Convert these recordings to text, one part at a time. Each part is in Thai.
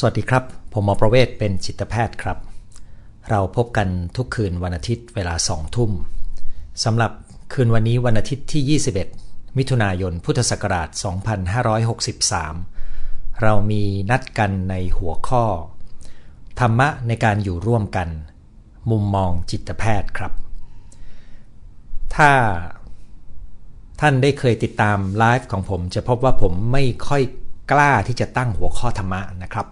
สวัสดีครับ ผมหมอประเวศเป็นจิตแพทย์ครับ เราพบกันทุกคืนวันอาทิตย์เวลาสองทุ่มสำหรับคืนวันนี้วันอาทิตย์ที่ 21 มิถุนายนพุทธศักราช 2563 เรามีนัดกันในหัวข้อ ธรรมะในการอยู่ร่วมกัน มุมมองจิตแพทย์ครับ ถ้าท่านได้เคยติดตามไลฟ์ของผมจะพบว่าผมไม่ค่อย กล้าที่จะตั้งหัวข้อธรรมะนะครับ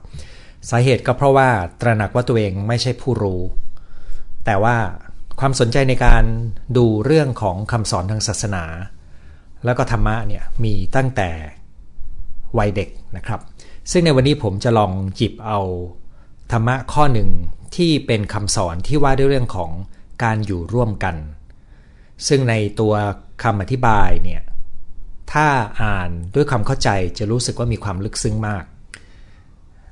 สาเหตุก็เพราะว่าตระหนักว่าตัวเองไม่ใช่ผู้รู้ แต่ว่าความสนใจในการดูเรื่องของคำสอนทางศาสนา แล้วก็ธรรมะเนี่ยมีตั้งแต่วัยเด็กนะครับ ซึ่งในวันนี้ผมจะลองจิบเอาธรรมะข้อหนึ่งที่เป็นคำสอนที่ว่าด้วยเรื่องของการอยู่ร่วมกัน ซึ่งในตัวคำอธิบายเนี่ย ถ้าอ่านด้วยความเข้าใจจะรู้สึกว่ามีความลึกซึ้งมาก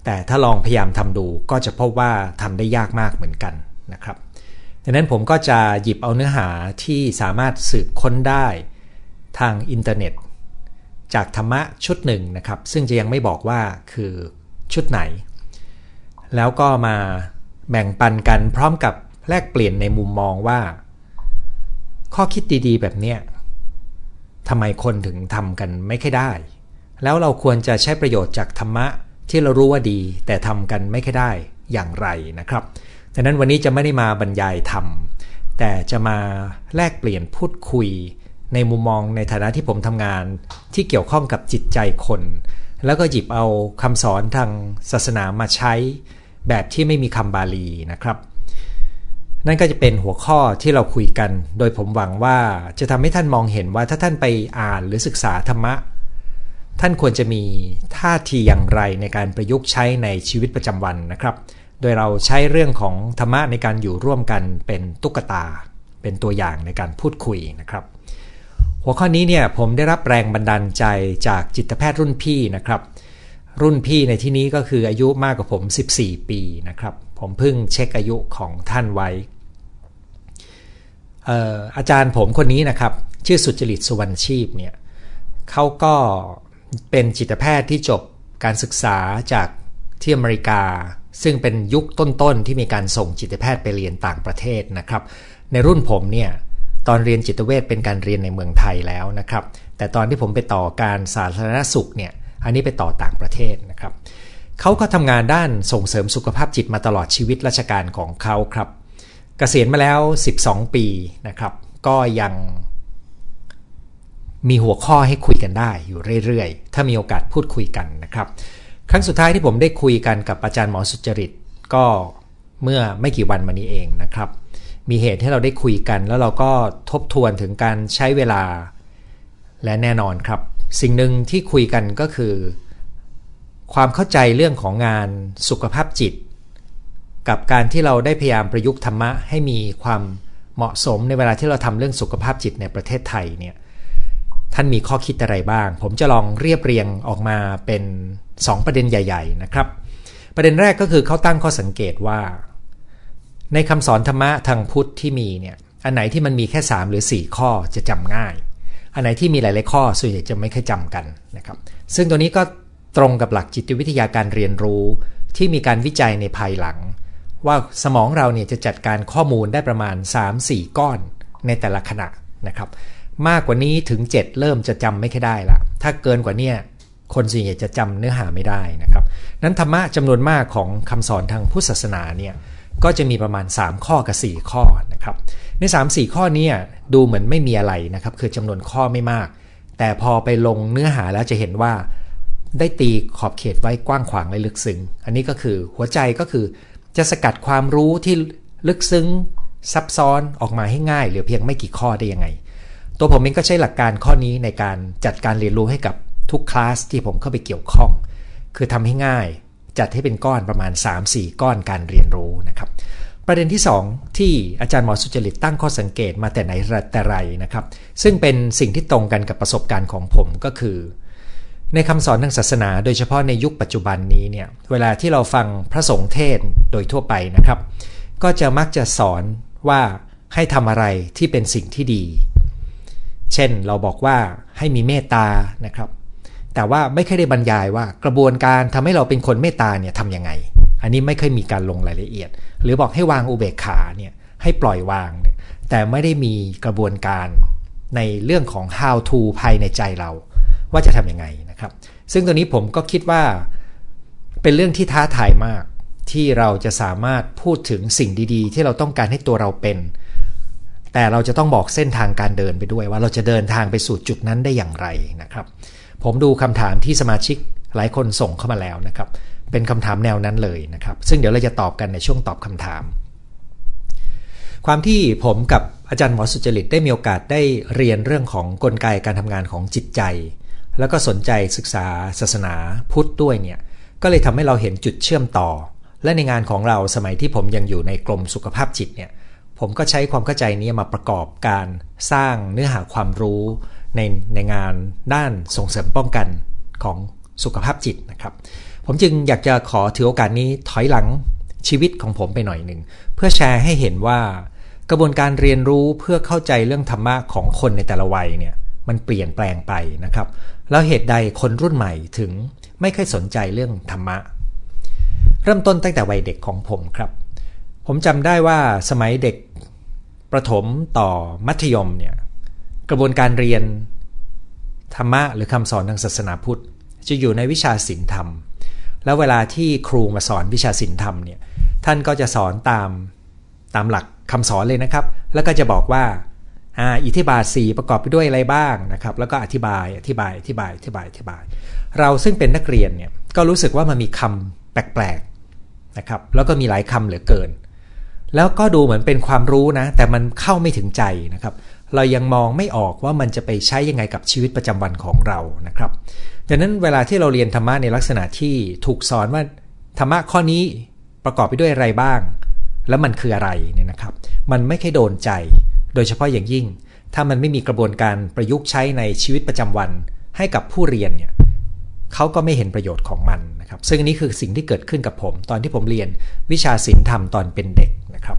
แต่ถ้าลองพยายามทำดูก็จะพบว่าทำได้ยากมากเหมือนกันนะครับดังนั้นผมก็จะหยิบเอาเนื้อหาที่สามารถสืบค้นได้ทางอินเทอร์เน็ต จากธรรมะชุดหนึ่งนะครับ ซึ่งจะยังไม่บอกว่าคือชุดไหน แล้วก็มาแบ่งปันกันพร้อมกับแลกเปลี่ยนในมุมมองว่า ข้อคิดดีๆ แบบเนี้ย ทำไมคนถึงทำกันไม่ค่อยได้ แล้วเราควรจะใช้ประโยชน์จากธรรมะที่เรารู้ว่าดี แต่ทำกันไม่ค่อยได้อย่างไรนะครับดังนั้นวันนี้จะไม่ได้มาบรรยายธรรม แต่จะมาแลกเปลี่ยนพูดคุย ในมุมมองในฐานะที่ผมทำงาน ที่เกี่ยวข้องกับจิตใจคน แล้วก็หยิบเอาคำสอนทางศาสนามาใช้ แบบที่ไม่มีคำบาลีนะครับ นั่นก็จะเป็นหัวข้อที่เราคุยกัน โดยผมหวังว่าจะทำให้ท่านมองเห็นว่าถ้าท่านไปอ่านหรือศึกษาธรรมะ ท่านควรจะมีท่าทีอย่างไรในการประยุกต์ใช้ในชีวิตประจำวันนะครับ โดยเราใช้เรื่องของธรรมะในการอยู่ร่วมกันเป็นตุ๊กตา เป็นตัวอย่างในการพูดคุยนะครับ หัวข้อนี้เนี่ยผมได้รับแรงบันดาลใจจากจิตแพทย์รุ่นพี่นะครับ รุ่นพี่ในที่นี้ก็คืออายุมากกว่าผม 14 ปีนะครับ ผมเพิ่งเช็คอายุของท่านไว้ อาจารย์ผมคนนี้นะครับ ชื่อสุจริตสุวรรณชีพเนี่ยเขาก็เป็นจิตแพทย์ที่จบการศึกษาจากที่อเมริกา ซึ่งเป็นยุคต้นๆที่มีการส่งจิตแพทย์ไปเรียนต่างประเทศนะครับ ในรุ่นผมเนี่ยตอนเรียนจิตเวชเป็นการเรียนในเมืองไทยแล้วนะครับ แต่ตอนที่ผมไปต่อการสาธารณสุขเนี่ยอันนี้ไปต่อต่างประเทศนะครับเขาก็ทำงานด้านส่งเสริมสุขภาพจิตมาตลอดชีวิตราชการของเขาครับ กษียณมาแล้ว 12 ปีนะครับ ก็ยังมีหัวข้อให้คุยกันได้อยู่เรื่อยๆ ถ้ามีโอกาสพูดคุยกันนะครับ ครั้งสุดท้ายที่ผมได้คุยกันกับอาจารย์หมอสุจริต ก็เมื่อไม่กี่วันมานี้เองนะครับ มีเหตุให้เราได้คุยกัน แล้วเราก็ทบทวนถึงการใช้เวลา และแน่นอนครับ สิ่งหนึ่งที่คุยกันก็คือ ความเข้าใจเรื่องของงานสุขภาพจิต กับการที่เราได้พยายามประยุกต์ธรรมะให้มีความเหมาะสมในเวลาที่เราทำเรื่องสุขภาพจิตในประเทศไทยเนี่ยท่านมีข้อคิดอะไรบ้าง ผมจะลองเรียบเรียงออกมาเป็น 2 ประเด็นใหญ่ ๆ นะครับ ประเด็นแรกก็คือเขาตั้งข้อสังเกตว่า ในคำสอนธรรมะทางพุทธที่มีเนี่ยอันไหนที่มันมีแค่ 3 หรือ 4 ข้อจะจำง่าย อันไหนที่มีหลาย ๆ ข้อส่วนใหญ่จะไม่เคยจำกันนะครับ ซึ่งตัวนี้ก็ตรงกับหลักจิตวิทยาการเรียนรู้ที่มีการวิจัยในภายหลัง ว่าสมองเราเนี่ยจะจัดการข้อมูลได้ประมาณ 3-4 ก้อนในแต่ละขณะนะครับ มากกว่านี้ถึง 7 เริ่มจะจำไม่ค่อยได้ละถ้าเกินกว่านี้คนส่วนใหญ่จะจำเนื้อหาไม่ได้นะครับนั้นธรรมะจำนวนมากของคำสอนทางพุทธศาสนาเนี่ยก็จะมีประมาณ 3 ข้อกับ 4 ข้อนะครับใน 3-4 ข้อนี้ดูเหมือนไม่มีอะไรนะครับคือจำนวนข้อไม่มาก แต่พอไปลงเนื้อหาแล้วจะเห็นว่าได้ตีขอบเขตไว้กว้างขวางและลึกซึ้งอันนี้ก็คือหัวใจก็คือ จะสกัดความรู้ที่ลึกซึ้งซับซ้อนออกมาให้ง่ายเหลือเพียงไม่กี่ข้อได้ยังไง ตัวผมเองก็ใช้หลักการข้อนี้ในการจัดการเรียนรู้ให้กับทุกคลาสที่ผมเข้าไปเกี่ยวข้อง คือทำให้ง่ายจัดให้เป็นก้อนประมาณ 3-4 ก้อนการเรียนรู้นะครับ ประเด็นที่ 2 ที่อาจารย์หมอสุจริตตั้งข้อสังเกตมาแต่ไหนแต่ไรนะครับ ซึ่งเป็นสิ่งที่ตรงกันกับประสบการณ์ของผมก็คือ ในคำสอนทางศาสนา โดยเฉพาะในยุคปัจจุบันนี้เนี่ยเวลาที่เราฟังพระสงฆ์เทศโดยทั่วไปนะครับ ก็จะมักจะสอนว่าให้ทำอะไรที่เป็นสิ่งที่ดี เช่นเราบอกว่าให้มีเมตตานะครับ แต่ว่าไม่เคยได้บรรยายว่ากระบวนการทำให้เราเป็นคนเมตตาเนี่ยทำยังไง อันนี้ไม่เคยมีการลงรายละเอียด หรือบอกให้วางอุเบกขาเนี่ยให้ปล่อยวางเนี่ยแต่ไม่ได้มีกระบวนการในเรื่องของ how to ภายในใจเรา ว่าจะทำยังไงนะ ครับซึ่งตัวนี้ผมก็คิดว่าเป็นเรื่องที่ท้าทายมากที่เราจะสามารถพูดถึงสิ่งดี ๆ ที่เราต้องการให้ตัวเราเป็น แต่เราจะต้องบอกเส้นทางการเดินไปด้วยว่าเราจะเดินทางไปสู่จุดนั้นได้อย่างไรนะครับ ผมดูคำถามที่สมาชิกหลายคนส่งเข้ามาแล้วนะครับ เป็นคำถามแนวนั้นเลยนะครับ ซึ่งเดี๋ยวเราจะตอบกันในช่วงตอบคำถาม ความที่ผมกับอาจารย์หมอสุจริตได้มีโอกาสได้เรียนเรื่องของกลไกการทำงานของจิตใจ แล้วก็สนใจศึกษาศาสนาพุทธด้วยเนี่ยก็เลยทำให้เราเห็นจุดเชื่อมต่อ และในงานของเราสมัยที่ผมยังอยู่ในกรมสุขภาพจิตเนี่ยผมก็ใช้ความเข้าใจนี้มาประกอบการสร้างเนื้อหาความรู้ในในงานด้านส่งเสริมป้องกันของสุขภาพจิตนะครับ ผมจึงอยากจะขอถือโอกาสนี้ถอยหลังชีวิตของผมไปหน่อยหนึ่ง เพื่อแชร์ให้เห็นว่ากระบวนการเรียนรู้เพื่อเข้าใจเรื่องธรรมะของคนในแต่ละวัยเนี่ย มันเปลี่ยนแปลงไปนะครับ แล้วเหตุใดคนรุ่นใหม่ถึงไม่ค่อยสนใจเรื่องธรรมะ เริ่มต้นตั้งแต่วัยเด็กของผมครับ ผมจำได้ว่าสมัยเด็กประถมต่อมัธยมเนี่ยกระบวนการเรียนธรรมะหรือคำสอนทางศาสนาพุทธ จะอยู่ในวิชาศีลธรรม แล้วเวลาที่ครูมาสอนวิชาศีลธรรมเนี่ยท่านก็จะสอนตามตามหลักคำสอนเลยนะครับ แล้วก็จะบอกว่า อ่าอิทธิบาทสีประกอบไปด้วยอะไรบ้างนะครับแล้วก็อธิบายอธิบายอธิบายอธิบายอธิบาย เราซึ่งเป็นนักเรียนเนี่ยก็รู้สึกว่ามันมีคำแปลกๆนะครับแล้วก็มีหลายคำเหลือเกิน แล้วก็ดูเหมือนเป็นความรู้นะ แต่มันเข้าไม่ถึงใจนะครับเรายังมองไม่ออกว่ามันจะไปใช้ยังไงกับชีวิตประจำวันของเรานะครับดังนั้นเวลาที่เราเรียนธรรมะในลักษณะที่ถูกสอนว่าธรรมะข้อนี้ประกอบไปด้วยอะไรบ้าง แล้วมันคืออะไรเนี่ยนะครับ มันไม่ค่อยโดนใจ โดยเฉพาะอย่างยิ่ง ถ้ามันไม่มีกระบวนการประยุกต์ใช้ในชีวิตประจำวัน ให้กับผู้เรียนเนี่ยเขาก็ไม่เห็นประโยชน์ของมันนะครับ ซึ่งอันนี้คือสิ่งที่เกิดขึ้นกับผม ตอนที่ผมเรียนวิชาศิลธรรมตอนเป็นเด็กนะครับ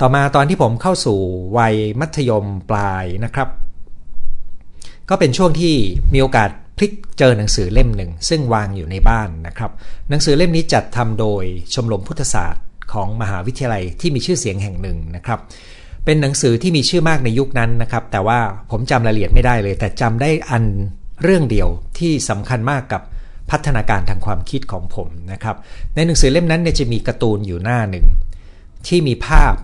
ต่อมาตอนที่ผมเข้าสู่วัยมัธยมปลายนะครับ ก็เป็นช่วงที่มีโอกาสพลิกเจอหนังสือเล่มหนึ่ง ซึ่งวางอยู่ในบ้านนะครับ หนังสือเล่มนี้จัดทำโดยชมรมพุทธศาสตร์ของมหาวิทยาลัยที่มีชื่อเสียงแห่งหนึ่งนะครับ เป็นหนังสือที่มีชื่อมากในยุคนั้นนะครับ แต่ว่าผมจำรายละเอียดไม่ได้เลย แต่จำได้อันเรื่องเดียวที่สำคัญมากกับพัฒนาการทางความคิดของผมนะครับ ในหนังสือเล่มนั้นเนี่ยจะมีการ์ตูนอยู่หน้าหนึ่ง ที่มีภาพ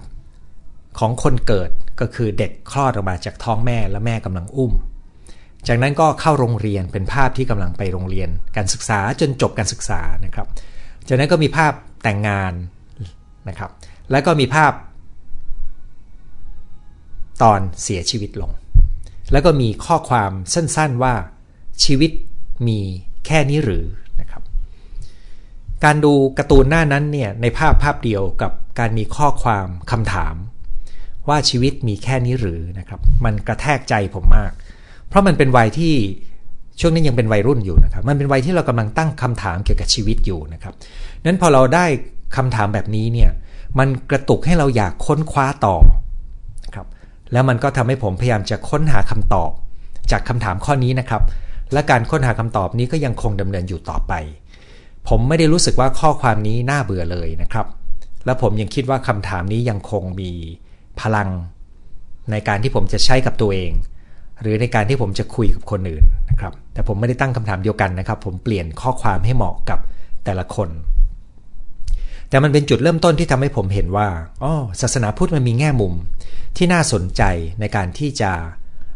ของคนเกิดก็คือเด็กคลอดออกมาจากท้องแม่และแม่กำลังอุ้ม จากนั้นก็เข้าโรงเรียนเป็นภาพที่กำลังไปโรงเรียน การศึกษาจนจบการศึกษานะครับ จากนั้นก็มีภาพแต่งงานนะครับ แล้วก็มีภาพ ตอนเสียชีวิตลง แล้วก็มีข้อความสั้นๆว่าชีวิตมีแค่นี้หรือนะครับ การดูการ์ตูนหน้านั้นเนี่ยในภาพภาพเดียวกับการมีข้อความคำถาม ว่าชีวิตมีแค่นี้หรือนะครับ มันกระแทกใจผมมาก เพราะมันเป็นวัยที่ช่วงนี้ยังเป็นวัยรุ่นอยู่นะครับ มันเป็นวัยที่เรากำลังตั้งคำถามเกี่ยวกับชีวิตอยู่นะครับนั้นพอเราได้คำถามแบบนี้เนี่ย มันกระตุกให้เราอยากค้นคว้าต่อ แล้วมันก็ทำให้ผมพยายามจะค้นหาคำตอบ จากคำถามข้อนี้นะครับ และการค้นหาคำตอบนี้ก็ยังคงดำเนินอยู่ต่อไป ผมไม่ได้รู้สึกว่าข้อความนี้น่าเบื่อเลยนะครับ และผมยังคิดว่าคำถามนี้ยังคงมีพลัง ในการที่ผมจะใช้กับตัวเอง หรือในการที่ผมจะคุยกับคนอื่นนะครับ แต่ผมไม่ได้ตั้งคำถามเดียวกันนะครับ ผมเปลี่ยนข้อความให้เหมาะกับแต่ละคน แต่มันเป็นจุดเริ่มต้นที่ทำให้ผมเห็นว่าอ๋อศาสนาพุทธมันมีแง่มุม ที่น่าสนใจในการที่จะ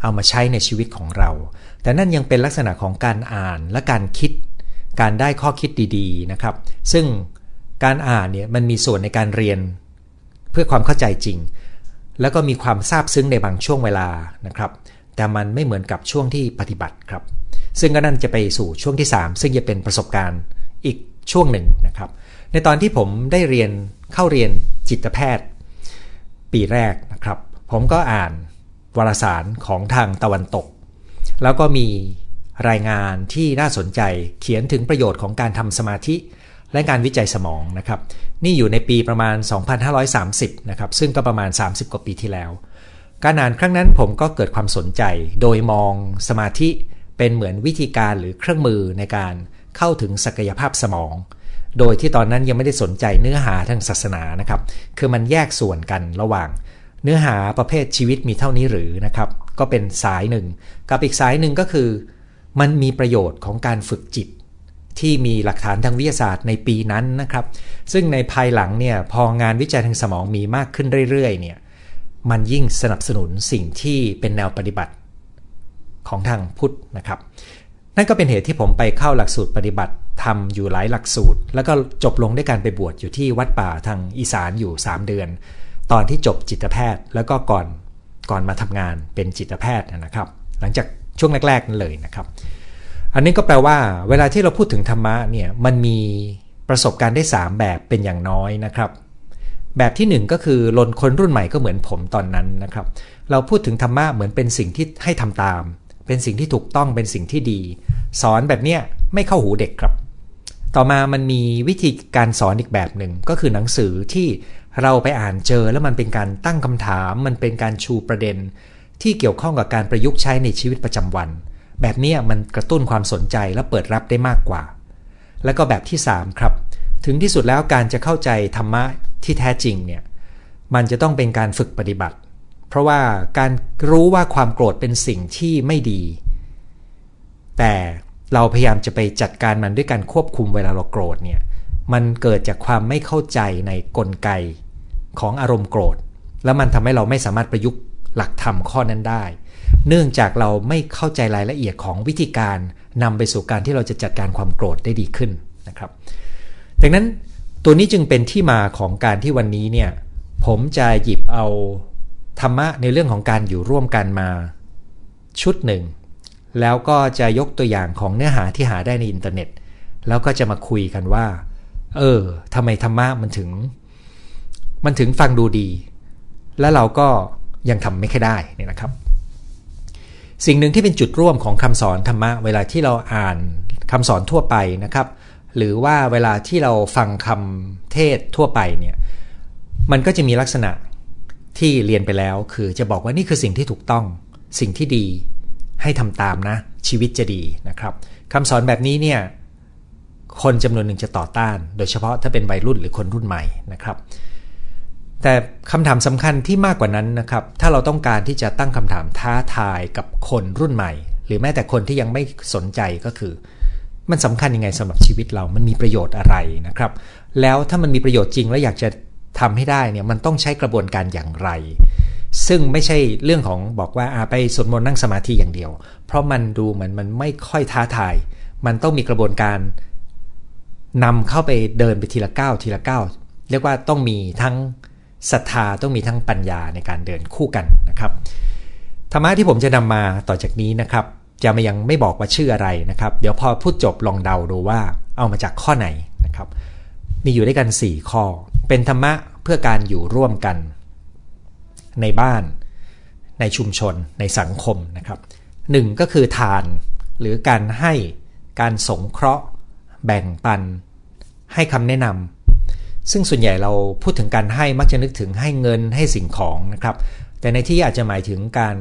เอามาใช้ในชีวิตของเรา แต่นั่นยังเป็นลักษณะของการอ่านและการคิด การได้ข้อคิดดีๆนะครับ ซึ่งการอ่านเนี่ยมันมีส่วนในการเรียน เพื่อความเข้าใจจริง แล้วก็มีความซาบซึ้งในบางช่วงเวลานะครับ แต่มันไม่เหมือนกับช่วงที่ปฏิบัติครับ ซึ่งก็นั่นจะไปสู่ช่วงที่ 3 ซึ่งจะเป็นประสบการณ์อีกช่วงหนึ่งนะครับ ในตอนที่ผมได้เรียนเข้าเรียนจิตแพทย์ ปีแรกนะครับ ผมก็อ่านวารสารของทางตะวันตก แล้วก็มีรายงานที่น่าสนใจเขียนถึงประโยชน์ของการทำสมาธิ และการวิจัยสมองนะครับ นี่อยู่ในปีประมาณ 2530 นะครับ ซึ่งก็ประมาณ 30 กว่าปีที่แล้ว การอ่านครั้งนั้นผมก็เกิดความสนใจ โดยมองสมาธิเป็นเหมือนวิธีการหรือเครื่องมือในการเข้าถึงศักยภาพสมอง โดยที่ตอนนั้นยังไม่ได้สนใจเนื้อหาทางศาสนานะครับ คือมันแยกส่วนกันระหว่าง เนื้อหาประเภทชีวิตมีเท่านี้หรือนะครับ ก็เป็นสายหนึ่ง กับอีกสายหนึ่งก็คือ มันมีประโยชน์ของการฝึกจิต ที่มีหลักฐานทางวิทยาศาสตร์ในปีนั้นนะครับ ซึ่งในภายหลังเนี่ยพองานวิจัยทางสมองมีมากขึ้นเรื่อยๆเนี่ยมันยิ่งสนับสนุนสิ่งที่เป็นแนวปฏิบัติของทางพุทธนะครับ นั่นก็เป็นเหตุที่ผมไปเข้าหลักสูตรปฏิบัติทำอยู่หลายหลักสูตร แล้วก็จบลงด้วยการไปบวชอยู่ที่วัดป่าทางอีสานอยู่ 3 เดือน ตอนที่จบจิตแพทย์แล้วก็ก่อนก่อนมาทำงานเป็นจิตแพทย์นะครับ หลังจากช่วงแรกๆนั้นเลยนะครับ อันนี้ก็แปลว่า เวลาที่เราพูดถึงธรรมะเนี่ยมันมีประสบการณ์ได้ 3 แบบเป็นอย่างน้อยนะครับ แบบที่ 1 ก็คือลนคนรุ่นใหม่ก็เหมือนผมตอนนั้นนะครับ เราพูดถึงธรรมะเหมือนเป็นสิ่งที่ให้ทำตาม เป็นสิ่งที่ถูกต้องเป็นสิ่งที่ดี สอนแบบเนี้ยไม่เข้าหูเด็กครับ ต่อมามันมีวิธีการสอนอีกแบบหนึ่งก็คือหนังสือที่เราไปอ่านเจอแล้วมันเป็นการตั้งคำถาม มันเป็นการชูประเด็น ที่เกี่ยวข้องกับการประยุกต์ใช้ในชีวิตประจำวัน แบบนี้มันกระตุ้นความสนใจและเปิดรับได้มากกว่า แล้วก็แบบที่ 3 ครับ ถึงที่สุดแล้วการจะเข้าใจธรรมะที่แท้จริงเนี่ยมันจะต้องเป็นการฝึกปฏิบัติ เพราะว่าการรู้ว่าความโกรธเป็นสิ่งที่ไม่ดี แต่เราพยายามจะไปจัดการมันด้วยการควบคุมเวลาเราโกรธเนี่ยมันเกิดจากความไม่เข้าใจในกลไกของอารมณ์โกรธ แล้วมันทำให้เราไม่สามารถประยุกต์หลักธรรมข้อนั้นได้ เนื่องจากเราไม่เข้าใจรายละเอียดของวิธีการนำไปสู่การที่เราจะจัดการความโกรธได้ดีขึ้นนะครับ ดังนั้นตัวนี้จึงเป็นที่มาของการที่วันนี้เนี่ยผมจะหยิบเอาธรรมะในเรื่องของการอยู่ร่วมกันมา ชุดหนึ่ง แล้วก็จะยกตัวอย่างของเนื้อหาที่หาได้ในอินเทอร์เน็ต แล้วก็จะมาคุยกันว่า เออทำไมธรรมะมันถึง มันถึงฟังดูดี และเราก็ยังทำไม่ค่อยได้นี่นะครับ สิ่งหนึ่งที่เป็นจุดร่วมของคำสอนธรรมะ เวลาที่เราอ่านคำสอนทั่วไปนะครับ หรือว่าเวลาที่เราฟังคำเทศทั่วไปเนี่ย มันก็จะมีลักษณะที่เรียนไปแล้ว คือจะบอกว่านี่คือสิ่งที่ถูกต้อง สิ่งที่ดี ให้ทำตามนะ ชีวิตจะดีนะครับคำสอนแบบนี้เนี่ยคนจำนวนหนึ่งจะต่อต้าน โดยเฉพาะถ้าเป็นวัยรุ่นหรือคนรุ่นใหม่นะครับ แต่คำถามสำคัญที่มากกว่านั้นนะครับ ถ้าเราต้องการที่จะตั้งคำถามท้าทายกับคนรุ่นใหม่ หรือแม้แต่คนที่ยังไม่สนใจก็คือ มันสำคัญยังไงสำหรับชีวิตเรา มันมีประโยชน์อะไรนะครับ แล้วถ้ามันมีประโยชน์จริงแล้วอยากจะทำให้ได้เนี่ยมันต้องใช้กระบวนการอย่างไร ซึ่งไม่ใช่เรื่องของบอกว่าไปสวดมนต์นั่งสมาธิอย่างเดียว เพราะมันดูเหมือนมันไม่ค่อยท้าทาย มันต้องมีกระบวนการนำเข้าไปเดินไปทีละก้าวทีละก้าวเรียกว่าต้องมีทั้งศรัทธาต้องมีทั้งปัญญาในการเดินคู่กันนะครับธรรมะที่ผมจะนำมาต่อจากนี้นะครับ จะมายังไม่บอกว่าชื่ออะไรนะครับ เดี๋ยวพอพูดจบลองเดาดูว่าเอามาจากข้อไหนนะครับ มีอยู่ด้วยกัน 4 ข้อ เป็นธรรมะเพื่อการอยู่ร่วมกัน ในบ้าน ในชุมชน ในสังคมนะครับหนึ่งก็คือทานหรือการให้การสงเคราะห์ แบ่งปัน ให้คำแนะนำซึ่งส่วนใหญ่เราพูดถึงการให้มักจะนึกถึงให้เงินให้สิ่งของนะครับ แต่ในที่อาจจะหมายถึงการ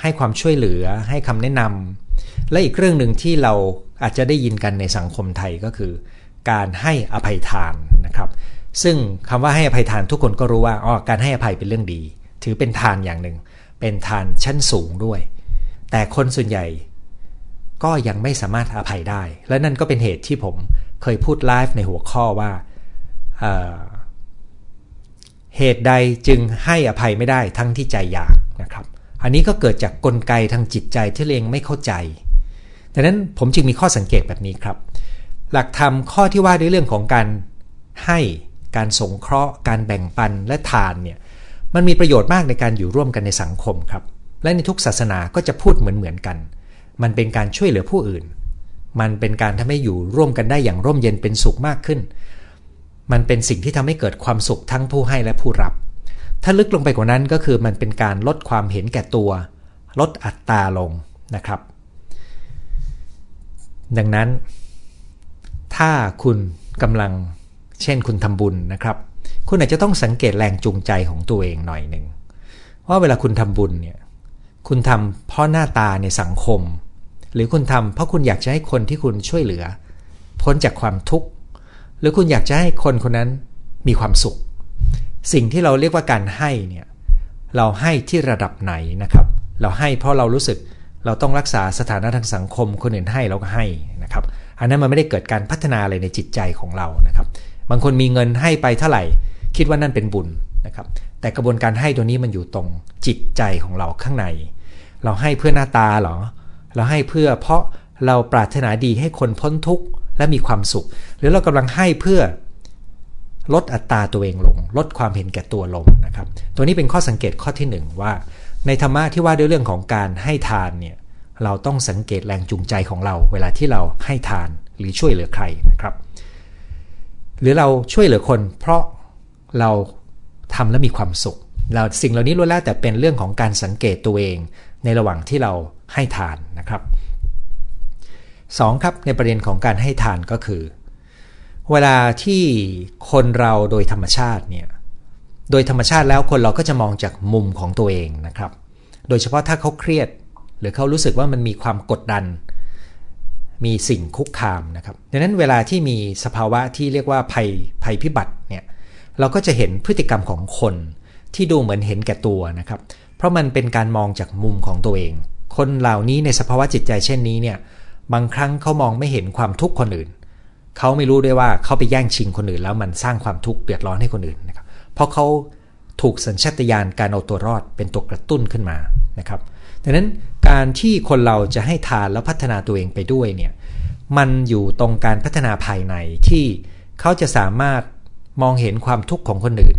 ให้ความช่วยเหลือให้คำแนะนำและอีกเรื่องหนึ่งที่เราอาจจะได้ยินกันในสังคมไทยก็คือ การให้อภัยทานนะครับ ซึ่งคำว่าให้อภัยทานทุกคนก็รู้ว่าอ๋อการให้อภัยเป็นเรื่องดี ถือเป็นทานอย่างหนึ่ง เป็นทานชั้นสูงด้วย แต่คนส่วนใหญ่ก็ยังไม่สามารถอภัยได้ และนั่นก็เป็นเหตุที่ผมเคยพูดไลฟ์ในหัวข้อว่าเเหตุใดจึงให้อภัยไม่ได้ทั้งที่ใจอยากนะครับ อันนี้ก็เกิดจากกลไกทางจิตใจที่เองไม่เข้าใจดังนั้นผมจึงมีข้อสังเกตแบบนี้ครับ หลักธรรมข้อที่ว่าด้วยเรื่องของการให้การสงเคราะห์ การแบ่งปันและทานเนี่ย มันมีประโยชน์มากในการอยู่ร่วมกันในสังคมครับ และในทุกศาสนาก็จะพูดเหมือนเหมือนกัน มันเป็นการช่วยเหลือผู้อื่น มันเป็นการทำให้อยู่ร่วมกันได้อย่างร่มเย็นเป็นสุขมากขึ้น มันเป็นสิ่งที่ทำให้เกิดความสุขทั้งผู้ให้และผู้รับ ถ้าลึกลงไปกว่านั้นก็คือมันเป็นการลดความเห็นแก่ตัว ลดอัตราลงนะครับ ดังนั้น ถ้าคุณกำลังเช่นคุณทำบุญนะครับ คุณอาจจะต้องสังเกตแรงจูงใจของตัวเองหน่อยหนึ่งว่าเวลาคุณทำบุญเนี่ยคุณทำเพราะหน้าตาในสังคม หรือคุณทำเพราะคุณอยากจะให้คนที่คุณช่วยเหลือ พ้นจากความทุกข์ หรือคุณอยากจะให้คนคนนั้นมีความสุข สิ่งที่เราเรียกว่าการให้เนี่ยเราให้ที่ระดับไหนนะครับ เราให้เพราะเรารู้สึกเราต้องรักษาสถานะทางสังคม คนอื่นให้เราก็ให้นะครับ อันนั้นมันไม่ได้เกิดการพัฒนาอะไรในจิตใจของเรานะครับ บางคนมีเงินให้ไปเท่าไหร่ คิดว่านั่นเป็นบุญนะครับ แต่กระบวนการให้ตัวนี้มันอยู่ตรงจิตใจของเราข้างใน เราให้เพื่อหน้าตาหรอ เราให้เพื่อเพราะเราปรารถนาดีให้คนพ้นทุกข์และมีความสุข หรือเรากำลังให้เพื่อลดอัตราตัวเองลง ลดความเห็นแก่ตัวลงนะครับ ตัวนี้เป็นข้อสังเกตข้อที่ 1 ว่า ในธรรมะที่ว่าด้วยเรื่องของการให้ทานเนี่ยเราต้องสังเกตแรงจูงใจของเรา เวลาที่เราให้ทานหรือช่วยเหลือใครนะครับ หรือเราช่วยเหลือคน เพราะ เราทำแล้วมีความสุข เราสิ่งเหล่านี้ล้วนแล้วแต่เป็นเรื่องของการสังเกตตัวเอง ในระหว่างที่เราให้ทานนะครับ 2. ครับในประเด็นของการให้ทานก็คือ เวลาที่คนเราโดยธรรมชาติเนี่ยโดยธรรมชาติแล้วคนเราก็จะมองจากมุมของตัวเองนะครับ โดยเฉพาะถ้าเขาเครียด หรือเขารู้สึกว่ามันมีความกดดัน มีสิ่งคุกคามนะครับ ดังนั้นเวลาที่มีสภาวะที่เรียกว่าภัยภัยพิบัติเนี่ย เราก็จะเห็นพฤติกรรมของคนที่ดูเหมือนเห็นแก่ตัวนะครับ เพราะมันเป็นการมองจากมุมของตัวเอง คนเหล่านี้ในสภาวะจิตใจเช่นนี้เนี่ยบางครั้งเขามองไม่เห็นความทุกข์คนอื่น เขาไม่รู้ด้วยว่าเขาไปแย่งชิงคนอื่น แล้วมันสร้างความทุกข์เดือดร้อนให้คนอื่นนะครับ เพราะเขาถูกสัญชาตญาณการเอาตัวรอดเป็นตัวกระตุ้นขึ้นมานะครับดังนั้นการที่คนเราจะให้ทานแล้วพัฒนาตัวเองไปด้วยเนี่ยมันอยู่ตรงการพัฒนาภายในที่เขาจะสามารถ มองเห็นความทุกข์ของคนอื่น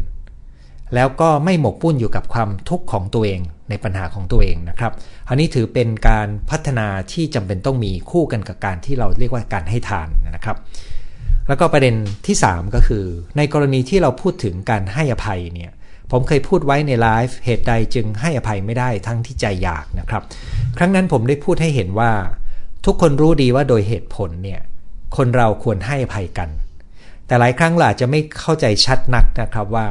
แล้วก็ไม่หมกปุ้นอยู่กับความทุกข์ของตัวเองในปัญหาของตัวเองนะครับ อันนี้ถือเป็นการพัฒนาที่จำเป็นต้องมีคู่กันกับการที่เราเรียกว่าการให้ทานนะครับ แล้วก็ประเด็นที่ 3 ก็คือ ในกรณีที่เราพูดถึงการให้อภัยเนี่ยผมเคยพูดไว้ในไลฟ์เหตุใดจึงให้อภัยไม่ได้ทั้งที่ใจอยากนะครับ ครั้งนั้นผมได้พูดให้เห็นว่า ทุกคนรู้ดีว่าโดยเหตุผลเนี่ยคนเราควรให้อภัยกัน แต่หลายครั้งเราจะไม่เข้าใจชัดนักนะครับว่า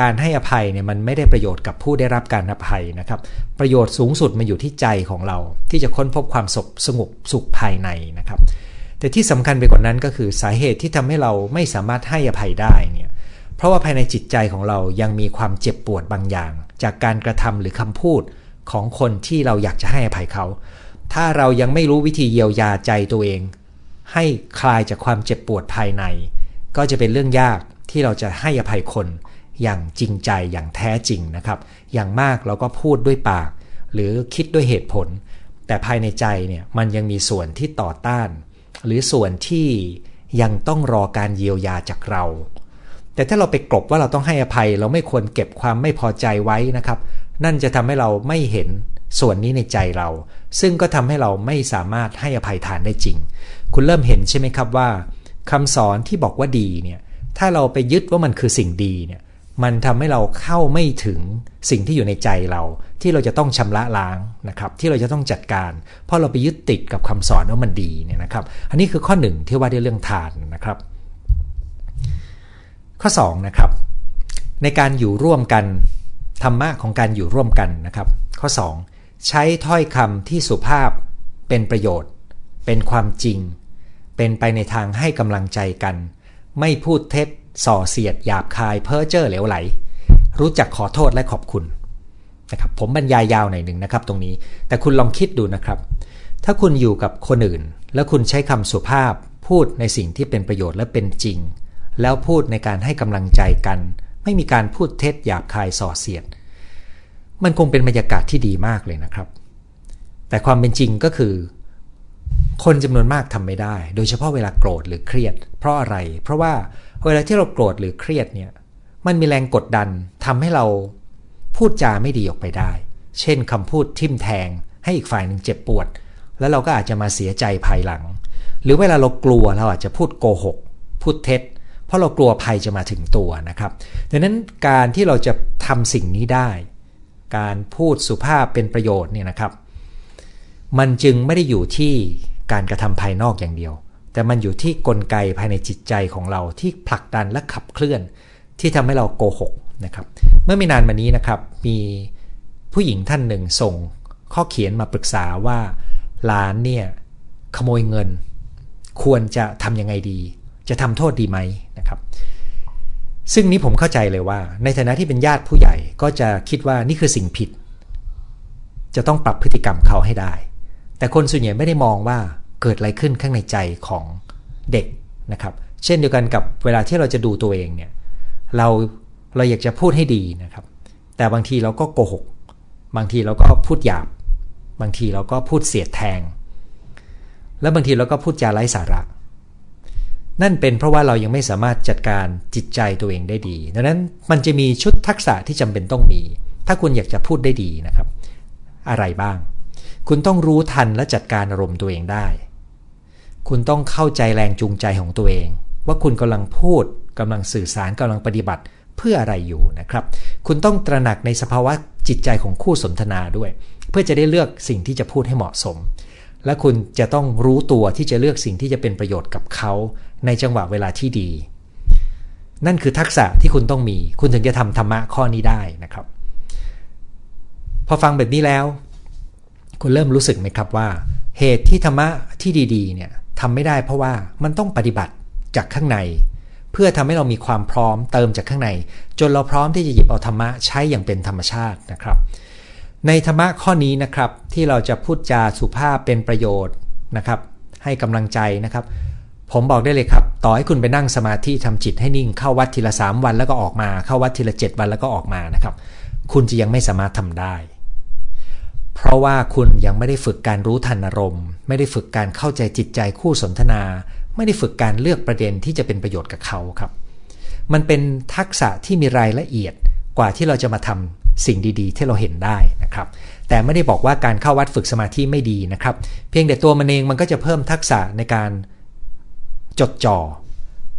การให้อภัยเนี่ยมันไม่ได้ประโยชน์กับผู้ได้รับการอภัยนะครับ ประโยชน์สูงสุดมันอยู่ที่ใจของเรา ที่จะค้นพบความสสงบสุขภายในนะครับ แต่ที่สำคัญไปกว่านั้นก็คือสาเหตุที่ทำให้เราไม่สามารถให้อภัยได้เนี่ยเพราะว่าภายในจิตใจของเรายังมีความเจ็บปวดบางอย่าง จากการกระทำหรือคำพูดของคนที่เราอยากจะให้อภัยเขา ถ้าเรายังไม่รู้วิธีเยียวยาใจตัวเอง ให้คลายจากความเจ็บปวดภายใน ก็จะเป็นเรื่องยากที่เราจะให้อภัยคนอย่างจริงใจอย่างแท้จริงนะครับ อย่างมากเราก็พูดด้วยปาก หรือคิดด้วยเหตุผล แต่ภายในใจเนี่ยมันยังมีส่วนที่ต่อต้าน หรือส่วนที่ยังต้องรอการเยียวยาจากเรา แต่ถ้าเราไปกลบว่าเราต้องให้อภัย เราไม่ควรเก็บความไม่พอใจไว้นะครับ นั่นจะทำให้เราไม่เห็นส่วนนี้ในใจเรา ซึ่งก็ทำให้เราไม่สามารถให้อภัยทานได้จริง คุณเริ่มเห็นใช่ไหมครับว่า คำสอนที่บอกว่าดีเนี่ยถ้าเราไปยึดว่ามันคือสิ่งดีเนี่ยมันทำให้เราเข้าไม่ถึงสิ่งที่อยู่ในใจเรา ที่เราจะต้องชำระล้างนะครับ ที่เราจะต้องจัดการ เพราะเราไปยึดติดกับคำสอนว่ามันดีเนี่ยนะครับ อันนี้คือข้อหนึ่งที่ว่าด้วยเรื่องทานนะครับ ข้อ2นะครับในการอยู่ร่วมกันธรรมะของการอยู่ร่วมกันนะครับ ข้อ 2 ใช้ถ้อยคำที่สุภาพเป็นประโยชน์ เป็นความจริง เป็นไปในทางให้กำลังใจกัน ไม่พูดเท็จส่อเสียดหยาบคายเพ้อเจ้อเหลวไหล รู้จักขอโทษและขอบคุณนะครับผมบรรยายยาวหน่อยหนึ่งนะครับตรงนี้ แต่คุณลองคิดดูนะครับ ถ้าคุณอยู่กับคนอื่น แล้วคุณใช้คำสุภาพ พูดในสิ่งที่เป็นประโยชน์และเป็นจริง แล้วพูดในการให้กำลังใจกัน ไม่มีการพูดเท็จหยาบคายส่อเสียด มันคงเป็นบรรยากาศที่ดีมากเลยนะครับ แต่ความเป็นจริงก็คือ คนจำนวนมากทำไม่ได้ โดยเฉพาะเวลาโกรธหรือเครียด เพราะอะไร เพราะว่าเวลาที่เราโกรธหรือเครียดเนี่ย มันมีแรงกดดันทำให้เราพูดจาไม่ดีออกไปได้ เช่นคำพูดทิ่มแทง ให้อีกฝ่ายหนึ่งเจ็บปวด แล้วเราก็อาจจะมาเสียใจภายหลัง หรือเวลาเรากลัวเราอาจจะพูดโกหก พูดเท็จ เพราะเรากลัวภัยจะมาถึงตัวนะครับ ดังนั้นการที่เราจะทำสิ่งนี้ได้ การพูดสุภาพเป็นประโยชน์เนี่ยนะครับ มันจึงไม่ได้อยู่ที่ การกระทำภายนอกอย่างเดียว แต่มันอยู่ที่กลไกภายในจิตใจของเราที่ผลักดันและขับเคลื่อน ที่ทำให้เราโกหกนะครับเมื่อไม่นานมานี้นะครับมีผู้หญิงท่านหนึ่งส่งข้อเขียนมาปรึกษาว่าหลานเนี่ยขโมยเงิน ควรจะทำยังไงดี จะทำโทษดีไหมนะครับ ซึ่งนี้ผมเข้าใจเลยว่า ในฐานะที่เป็นญาติผู้ใหญ่ก็จะคิดว่านี่คือสิ่งผิด จะต้องปรับพฤติกรรมเขาให้ได้ แต่คนส่วนใหญ่ไม่ได้มองว่าเกิดอะไรขึ้นข้างในใจของเด็กนะครับ เช่นเดียวกันกับเวลาที่เราจะดูตัวเองเนี่ยเราเราอยากจะพูดให้ดีนะครับ แต่บางทีเราก็โกหก บางทีเราก็พูดหยาบ บางทีเราก็พูดเสียดแทง และบางทีเราก็พูดจาไร้สาระ นั่นเป็นเพราะว่าเรายังไม่สามารถจัดการจิตใจตัวเองได้ดีดังนั้นมันจะมีชุดทักษะที่จำเป็นต้องมี ถ้าคุณอยากจะพูดได้ดีนะครับ อะไรบ้าง คุณต้องรู้ทันและจัดการอารมณ์ตัวเองได้ คุณต้องเข้าใจแรงจูงใจของตัวเอง ว่าคุณกำลังพูดกำลังสื่อสารกำลังปฏิบัติเพื่ออะไรอยู่นะครับ คุณต้องตระหนักในสภาวะจิตใจของคู่สนทนาด้วย เพื่อจะได้เลือกสิ่งที่จะพูดให้เหมาะสม และคุณจะต้องรู้ตัวที่จะเลือกสิ่งที่จะเป็นประโยชน์กับเขา ในจังหวะเวลาที่ดี นั่นคือทักษะที่คุณต้องมี คุณถึงจะทำธรรมะข้อนี้ได้นะครับ พอฟังแบบนี้แล้ว คุณเริ่มรู้สึกไหมครับว่า เหตุที่ธรรมะที่ดีๆเนี่ยทำไม่ได้เพราะว่ามันต้องปฏิบัติจากข้างใน เพื่อทำให้เรามีความพร้อมเติมจากข้างใน จนเราพร้อมที่จะหยิบเอาธรรมะใช้อย่างเป็นธรรมชาตินะครับ ในธรรมะข้อนี้นะครับที่เราจะพูดจาสุภาพเป็นประโยชน์นะครับ ให้กำลังใจนะครับ ผมบอกได้เลยครับ ต่อให้คุณไปนั่งสมาธิทำจิตให้นิ่งเข้าวัดทีละ 3 วันแล้วก็ออกมา เข้าวัดทีละ 7 วันแล้วก็ออกมานะครับ คุณจะยังไม่สามารถทำได้ เพราะว่าคุณยังไม่ได้ฝึกการรู้ทันอารมณ์ ไม่ได้ฝึกการเข้าใจจิตใจคู่สนทนา ไม่ได้ฝึกการเลือกประเด็นที่จะเป็นประโยชน์กับเขาครับ มันเป็นทักษะที่มีรายละเอียดกว่าที่เราจะมาทำสิ่งดีๆ ที่เราเห็นได้นะครับ แต่ไม่ได้บอกว่าการเข้าวัดฝึกสมาธิไม่ดีนะครับ เพียงแต่ตัวมันเองมันก็จะเพิ่มทักษะในการจดจ่อ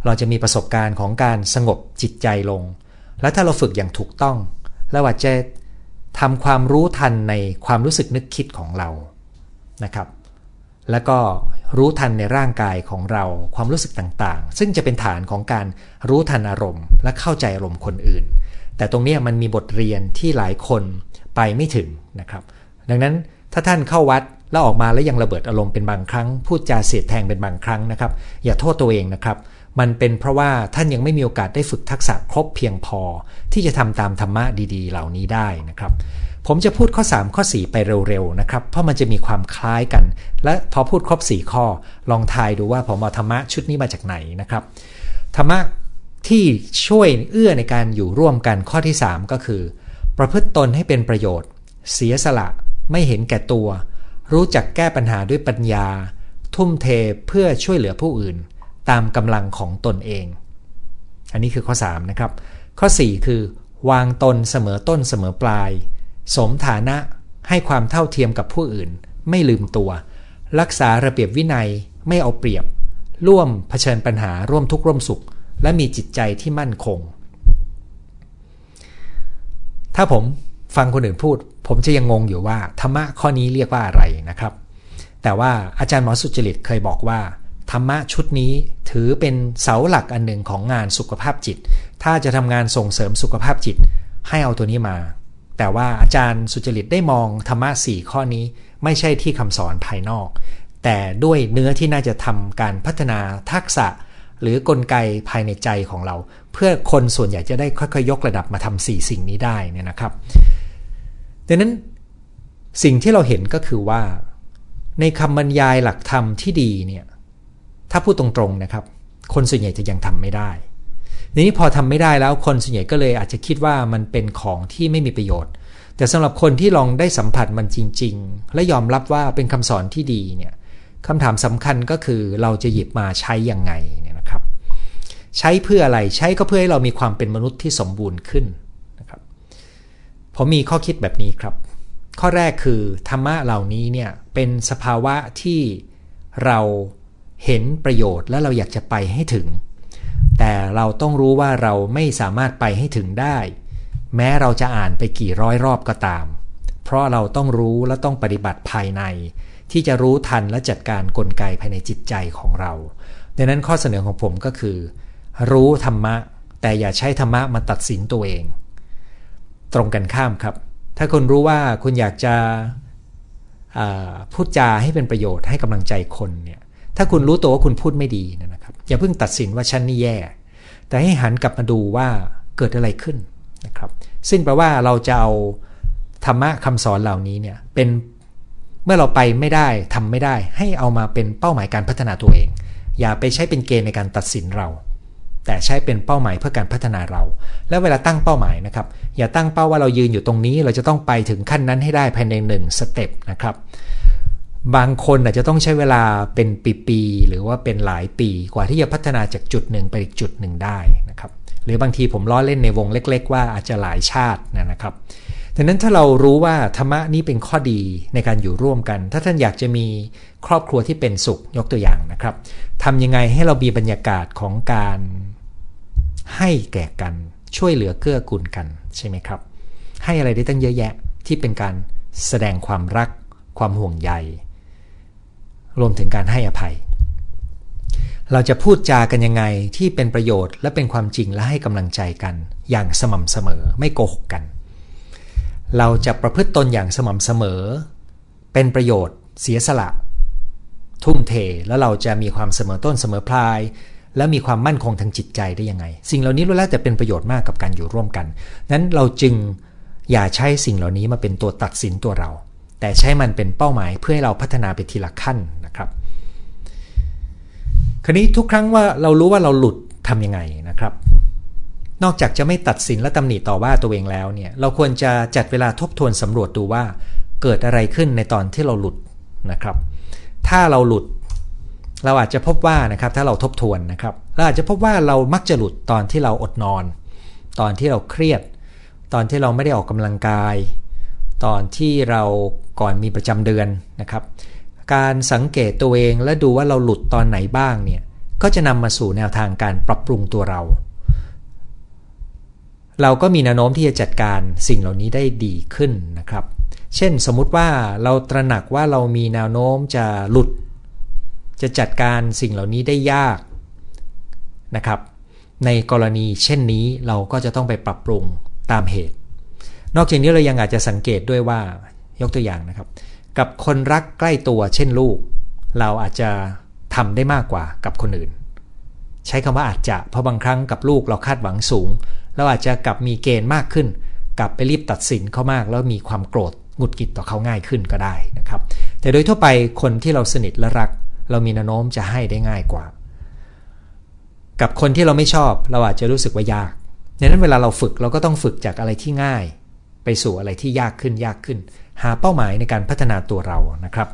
เราจะมีประสบการณ์ของการสงบจิตใจลง และถ้าเราฝึกอย่างถูกต้องเราอาจจะ ทำความรู้ทันในความรู้สึกนึกคิดของเรานะครับ แล้วก็รู้ทันในร่างกายของเราความรู้สึกต่างๆ ซึ่งจะเป็นฐานของการรู้ทันอารมณ์ และเข้าใจอารมณ์คนอื่น แต่ตรงนี้มันมีบทเรียนที่หลายคนไปไม่ถึงนะครับ ดังนั้นถ้าท่านเข้าวัดแล้วออกมาแล้วยังระเบิดอารมณ์เป็นบางครั้ง พูดจาเสียดแทงเป็นบางครั้งนะครับ อย่าโทษตัวเองนะครับ มันเป็นเพราะว่าท่านยังไม่มีโอกาสได้ฝึกทักษะครบเพียงพอ ที่จะทำตามธรรมะดีๆ เหล่านี้ได้นะครับ ผมจะพูดข้อ 3 ข้อ 4 ไปเร็วๆนะครับ เพราะมันจะมีความคล้ายกัน และพอพูดครบ 4 ข้อ ลองทายดูว่าผมเอาธรรมะชุดนี้มาจากไหนนะครับ ธรรมะที่ช่วยเอื้อในการอยู่ร่วมกันข้อที่ 3 ก็คือ ประพฤติตนให้เป็นประโยชน์ เสียสละ ไม่เห็นแก่ตัว รู้จักแก้ปัญหาด้วยปัญญา ทุ่มเทเพื่อช่วยเหลือผู้อื่น ตามกำลังของตนเอง อันนี้คือข้อ 3 นะครับ ข้อ 4 คือ วางตนเสมอต้นเสมอปลาย สมฐานะให้ความเท่าเทียมกับผู้อื่น ไม่ลืมตัว รักษาระเบียบวินัยไม่เอาเปรียบ ร่วมเผชิญปัญหาร่วมทุกข์ร่วมสุข และมีจิตใจที่มั่นคง ถ้าผมฟังคนอื่นพูด ผมจะยังงงอยู่ว่าธรรมะข้อนี้เรียกว่าอะไรนะครับ แต่ว่าอาจารย์หมอสุจริตเคยบอกว่า ธรรมะชุดนี้ถือเป็นเสาหลักอันหนึ่งของงานสุขภาพจิต ถ้าจะทำงานส่งเสริมสุขภาพจิต ให้เอาตัวนี้มา แต่ว่าอาจารย์สุจริตได้มองธรรมะสี่ข้อนี้ไม่ใช่ที่คำสอนภายนอก แต่ด้วยเนื้อที่น่าจะทำการพัฒนาทักษะ หรือกลไกภายในใจของเรา เพื่อคนส่วนใหญ่จะได้ค่อยๆยกระดับมาทำสี่สิ่งนี้ได้เนี่ยนะครับดังนั้นสิ่งที่เราเห็นก็คือว่า ในคำบรรยายหลักธรรมที่ดีเนี่ย ถ้าพูดตรงๆนะครับ คนส่วนใหญ่จะยังทำไม่ได้นี้พอทำไม่ได้แล้วคนส่วนใหญ่ก็เลยอาจจะคิดว่ามันเป็นของที่ไม่มีประโยชน์ แต่สำหรับคนที่ลองได้สัมผัสมันจริง ๆ และยอมรับว่าเป็นคำสอนที่ดีเนี่ยคำถามสำคัญก็คือเราจะหยิบมาใช้อย่างไงเนี่ยนะครับ ใช้เพื่ออะไรใช้ก็เพื่อให้เรามีความเป็นมนุษย์ที่สมบูรณ์ขึ้นนะครับผมมีข้อคิดแบบนี้ครับ ข้อแรกคือธรรมะเหล่านี้เนี่ยเป็นสภาวะที่เรา เห็นประโยชน์และเราอยากจะไปให้ถึง แต่เราต้องรู้ว่าเราไม่สามารถไปให้ถึงได้ แม้เราจะอ่านไปกี่ร้อยรอบก็ตาม เพราะเราต้องรู้และต้องปฏิบัติภายใน ที่จะรู้ทันและจัดการกลไกภายในจิตใจของเราดังนั้นข้อเสนอของผมก็คือ รู้ธรรมะ แต่อย่าใช้ธรรมะมาตัดสินตัวเอง ตรงกันข้ามครับ ถ้าคุณรู้ว่าคุณอยากจะพูดจาให้เป็นประโยชน์ให้กำลังใจคนเนี่ย ถ้าคุณรู้ตัวว่าคุณพูดไม่ดีนะครับ อย่าเพิ่งตัดสินว่าฉันนี่แย่ แต่ให้หันกลับมาดูว่าเกิดอะไรขึ้นนะครับ ซึ่งแปลว่าเราจะเอาธรรมะคำสอนเหล่านี้เนี่ยเป็นเมื่อเราไปไม่ได้ทำไม่ได้ ให้เอามาเป็นเป้าหมายการพัฒนาตัวเอง อย่าไปใช้เป็นเกณฑ์ในการตัดสินเรา แต่ใช้เป็นเป้าหมายเพื่อการพัฒนาเรา แล้วเวลาตั้งเป้าหมายนะครับ อย่าตั้งเป้าว่าเรายืนอยู่ตรงนี้ เราจะต้องไปถึงขั้นนั้นให้ได้ภายในหนึ่งสเต็ปนะครับ บางคนอาจจะต้องใช้เวลาเป็นปีๆหรือว่าเป็นหลายปีกว่าที่จะพัฒนาจากจุดหนึ่งไปอีกจุดหนึ่งได้นะครับ หรือบางทีผมล้อเล่นในวงเล็ก ๆ ว่าอาจจะหลายชาตินะครับดังนั้นถ้าเรารู้ว่าธรรมะนี้เป็นข้อดีในการอยู่ร่วมกัน ถ้าท่านอยากจะมีครอบครัวที่เป็นสุขยกตัวอย่างนะครับทำยังไงให้เรามีบรรยากาศของการให้แก่กันช่วยเหลือเกื้อกูลกันใช่ไหมครับ ให้อะไรได้ตั้งเยอะแยะที่เป็นการแสดงความรัก ความห่วงใย รวมถึงการให้อภัย เราจะพูดจากันยังไงที่เป็นประโยชน์และเป็นความจริงและให้กำลังใจกัน อย่างสม่ำเสมอไม่โกหกกัน เราจะประพฤติตนอย่างสม่ำเสมอ เป็นประโยชน์ เสียสละ ทุ่มเทแล้วเราจะมีความเสมอต้นเสมอปลายและมีความมั่นคงทางจิตใจได้ยังไง สิ่งเหล่านี้ล้วนแล้วแต่เป็นประโยชน์มากกับการอยู่ร่วมกัน นั้นเราจึงอย่าใช้สิ่งเหล่านี้มาเป็นตัวตัดสินตัวเรา แต่ใช้มันเป็นเป้าหมายเพื่อให้เราพัฒนาไปทีละขั้น นะครับ คราวนี้ทุกครั้งว่าเรารู้ว่าเราหลุดทำยังไงนะครับ นอกจากจะไม่ตัดสินและตำหนิต่อว่าตัวเองแล้วเนี่ยเราควรจะจัดเวลาทบทวนสำรวจดูว่าเกิดอะไรขึ้นในตอนที่เราหลุดนะครับ ถ้าเราหลุดเราอาจจะพบว่านะครับถ้าเราทบทวนนะครับเราอาจจะพบว่าเรามักจะหลุดตอนที่เราอดนอน ตอนที่เราเครียด ตอนที่เราไม่ได้ออกกำลังกาย ตอนที่เราก่อนมีประจำเดือนนะครับ การสังเกตตัวเองและดูว่าเราหลุดตอนไหนบ้างเนี่ยก็จะนำมาสู่แนวทางการปรับปรุงตัวเรา เราก็มีแนวโน้มที่จะจัดการสิ่งเหล่านี้ได้ดีขึ้นนะครับ เช่นสมมุติว่าเราตระหนักว่าเรามีแนวโน้มจะหลุด จะจัดการสิ่งเหล่านี้ได้ยากนะครับ ในกรณีเช่นนี้เราก็จะต้องไปปรับปรุงตามเหตุ นอกจากนี้เรายังอาจจะสังเกตด้วยว่ายกตัวอย่างนะครับ กับคนรักใกล้ตัวเช่นลูก เราอาจจะทำได้มากกว่ากับคนอื่น ใช้คำว่าอาจจะเพราะบางครั้งกับลูกเราคาดหวังสูง เราอาจจะกลับมีเกณฑ์มากขึ้น กลับไปรีบตัดสินเขามาก แล้วมีความโกรธหงุดหงิดต่อเขาง่ายขึ้นก็ได้นะครับ แต่โดยทั่วไปคนที่เราสนิทและรัก เรามีแนวโน้มจะให้ได้ง่ายกว่า กับคนที่เราไม่ชอบเราอาจจะรู้สึกว่ายากดังนั้นเวลาเราฝึกเราก็ต้องฝึกจากอะไรที่ง่าย ไปสู่อะไรที่ยากขึ้นยากขึ้น หาเป้าหมายในการพัฒนาตัวเรานะครับ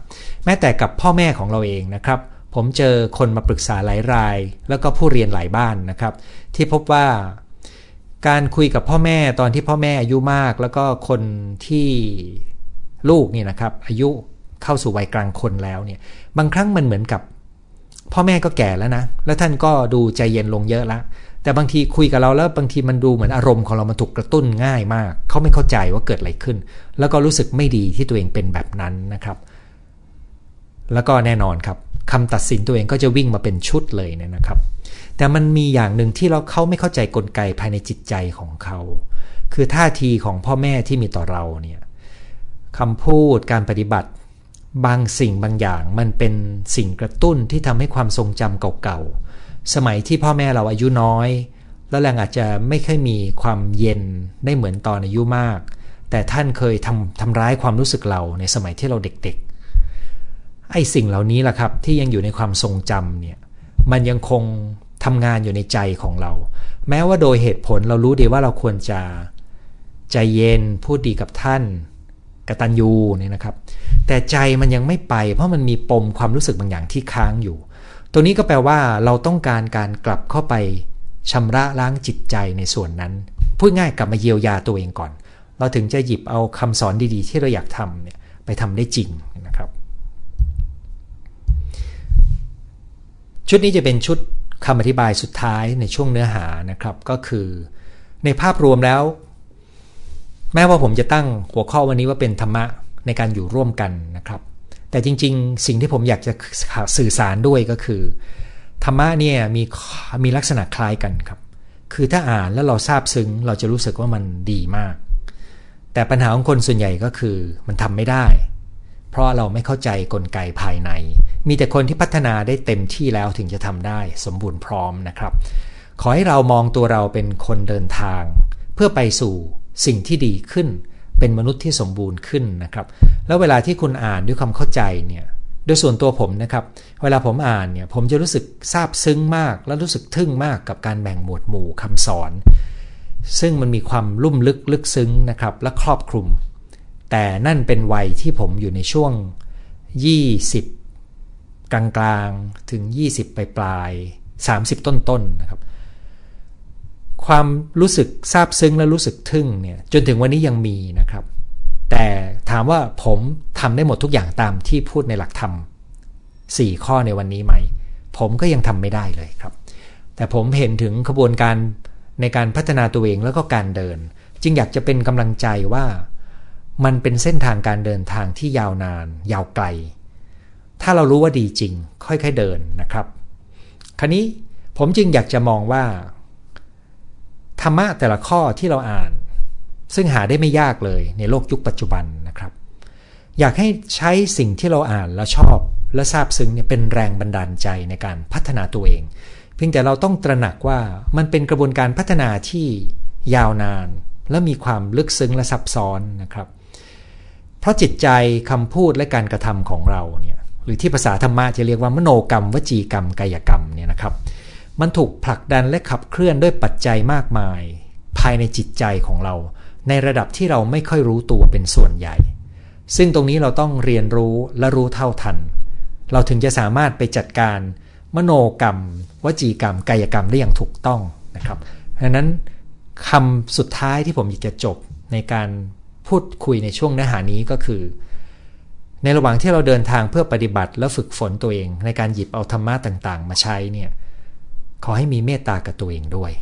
แม้แต่กับพ่อแม่ของเราเองนะครับ ผมเจอคนมาปรึกษาหลายราย แล้วก็ผู้เรียนหลายบ้านนะครับ ที่พบว่าการคุยกับพ่อแม่ตอนที่พ่อแม่อายุมาก แล้วก็คนที่ลูกนี่นะครับ อายุเข้าสู่วัยกลางคนแล้วเนี่ย บางครั้งมันเหมือนกับ พ่อแม่ก็แก่แล้วนะ แล้วท่านก็ดูใจเย็นลงเยอะแล้ว แต่บางทีคุยกับเราแล้วบางทีมันดูเหมือนอารมณ์ของเรามันถูกกระตุ้นง่ายมาก เขาไม่เข้าใจว่าเกิดอะไรขึ้น แล้วก็รู้สึกไม่ดีที่ตัวเองเป็นแบบนั้นนะครับ แล้วก็แน่นอนครับคำตัดสินตัวเองก็จะวิ่งมาเป็นชุดเลยเนี่ยนะครับ แต่มันมีอย่างหนึ่งที่เราเขาไม่เข้าใจกลไกภายในจิตใจของเขา คือท่าทีของพ่อแม่ที่มีต่อเราเนี่ยคำพูดการปฏิบัติ บางสิ่งบางอย่างมันเป็นสิ่งกระตุ้นที่ทำให้ความทรงจำเก่าๆ สมัยที่พ่อแม่เราอายุน้อย แล้วแรงอาจจะไม่เคยมีความเย็นได้เหมือนตอนอายุมาก แต่ท่านเคยทำทำร้ายความรู้สึกเราในสมัยที่เราเด็กๆ ไอ้สิ่งเหล่านี้แหละครับที่ยังอยู่ในความทรงจำเนี่ยมันยังคงทำงานอยู่ในใจของเรา แม้ว่าโดยเหตุผลเรารู้ดีว่าเราควรจะใจเย็นพูดดีกับท่านกตัญญูเนี่ยนะครับ แต่ใจมันยังไม่ไปเพราะมันมีปมความรู้สึกบางอย่างที่ค้างอยู่ ตรงนี้ก็แปลว่าเราต้องการการกลับเข้าไปชำระล้างจิตใจในส่วนนั้น พูดง่ายกลับมาเยียวยาตัวเองก่อน เราถึงจะหยิบเอาคำสอนดีๆ ที่เราอยากทำเนี่ยไปทำได้จริงนะครับ ชุดนี้จะเป็นชุดคำอธิบายสุดท้ายในช่วงเนื้อหานะครับก็คือ ในภาพรวมแล้ว แม้ว่าผมจะตั้งหัวข้อวันนี้ว่าเป็นธรรมะในการอยู่ร่วมกันนะครับ แต่จริง ๆ สิ่งที่ผมอยากจะสื่อสารด้วยก็คือ ธรรมะเนี่ยมีมีลักษณะคล้ายกันครับ คือถ้าอ่านแล้วเราทราบซึ้ง เราจะรู้สึกว่ามันดีมาก แต่ปัญหาของคนส่วนใหญ่ก็คือมันทำไม่ได้ เพราะเราไม่เข้าใจกลไกภายใน มีแต่คนที่พัฒนาได้เต็มที่แล้วถึงจะทำได้สมบูรณ์พร้อมนะครับ ขอให้เรามองตัวเราเป็นคนเดินทาง เพื่อไปสู่สิ่งที่ดีขึ้น เป็นมนุษย์ที่สมบูรณ์ขึ้นนะครับ แล้วเวลาที่คุณอ่านด้วยความเข้าใจเนี่ยโดยส่วนตัวผมนะครับ เวลาผมอ่านเนี่ยผมจะรู้สึกซาบซึ้งมาก และรู้สึกทึ่งมากกับการแบ่งหมวดหมู่คำสอน ซึ่งมันมีความลุ่มลึกลึกซึ้งนะครับและครอบคลุม แต่นั่นเป็นวัยที่ผมอยู่ในช่วง 20 กลางๆถึง 20 ปลายปลาย30 ต้นๆนนะครับ ความรู้สึกซาบซึ้งและรู้สึกทึ่งเนี่ยจนถึงวันนี้ยังมีนะครับ แต่ถามว่าผมทำได้หมดทุกอย่างตามที่พูดในหลักธรรมสี่ข้อในวันนี้ไหม ผมก็ยังทำไม่ได้เลยครับ แต่ผมเห็นถึงขบวนการในการพัฒนาตัวเองแล้วก็การเดิน จึงอยากจะเป็นกำลังใจว่ามันเป็นเส้นทางการเดินทางที่ยาวนาน ยาวไกล ถ้าเรารู้ว่าดีจริง ค่อยๆเดินนะครับ คราวนี้ผมจึงอยากจะมองว่า ธรรมะแต่ละข้อที่เราอ่าน ซึ่งหาได้ไม่ยากเลยในโลกยุคปัจจุบันนะครับ อยากให้ใช้สิ่งที่เราอ่านแล้วชอบและทราบซึ้งเนี่ยเป็นแรงบันดาลใจในการพัฒนาตัวเอง เพียงแต่เราต้องตระหนักว่ามันเป็นกระบวนการพัฒนาที่ยาวนาน และมีความลึกซึ้งและซับซ้อนนะครับ เพราะจิตใจคำพูดและการกระทำของเราเนี่ยหรือที่ภาษาธรรมะจะเรียกว่ามโนกรรม วจีกรรม กายกรรมเนี่ยนะครับ มันถูกผลักดันและขับเคลื่อนด้วยปัจจัยมากมาย ภายในจิตใจของเรา ในระดับที่เราไม่ค่อยรู้ตัวเป็นส่วนใหญ่ ซึ่งตรงนี้เราต้องเรียนรู้และรู้เท่าทัน เราถึงจะสามารถไปจัดการ มโนกรรม วจีกรรม กายกรรมได้อย่างถูกต้องนะครับดังนั้นคำสุดท้ายที่ผมอยากจะจบในการพูดคุยในช่วงเนื้อหานี้ก็คือ ในระหว่างที่เราเดินทางเพื่อปฏิบัติและฝึกฝนตัวเอง ในการหยิบเอาธรรมะต่าง ๆ มาใช้เนี่ยขอให้มีเมตตากับตัวเองด้วย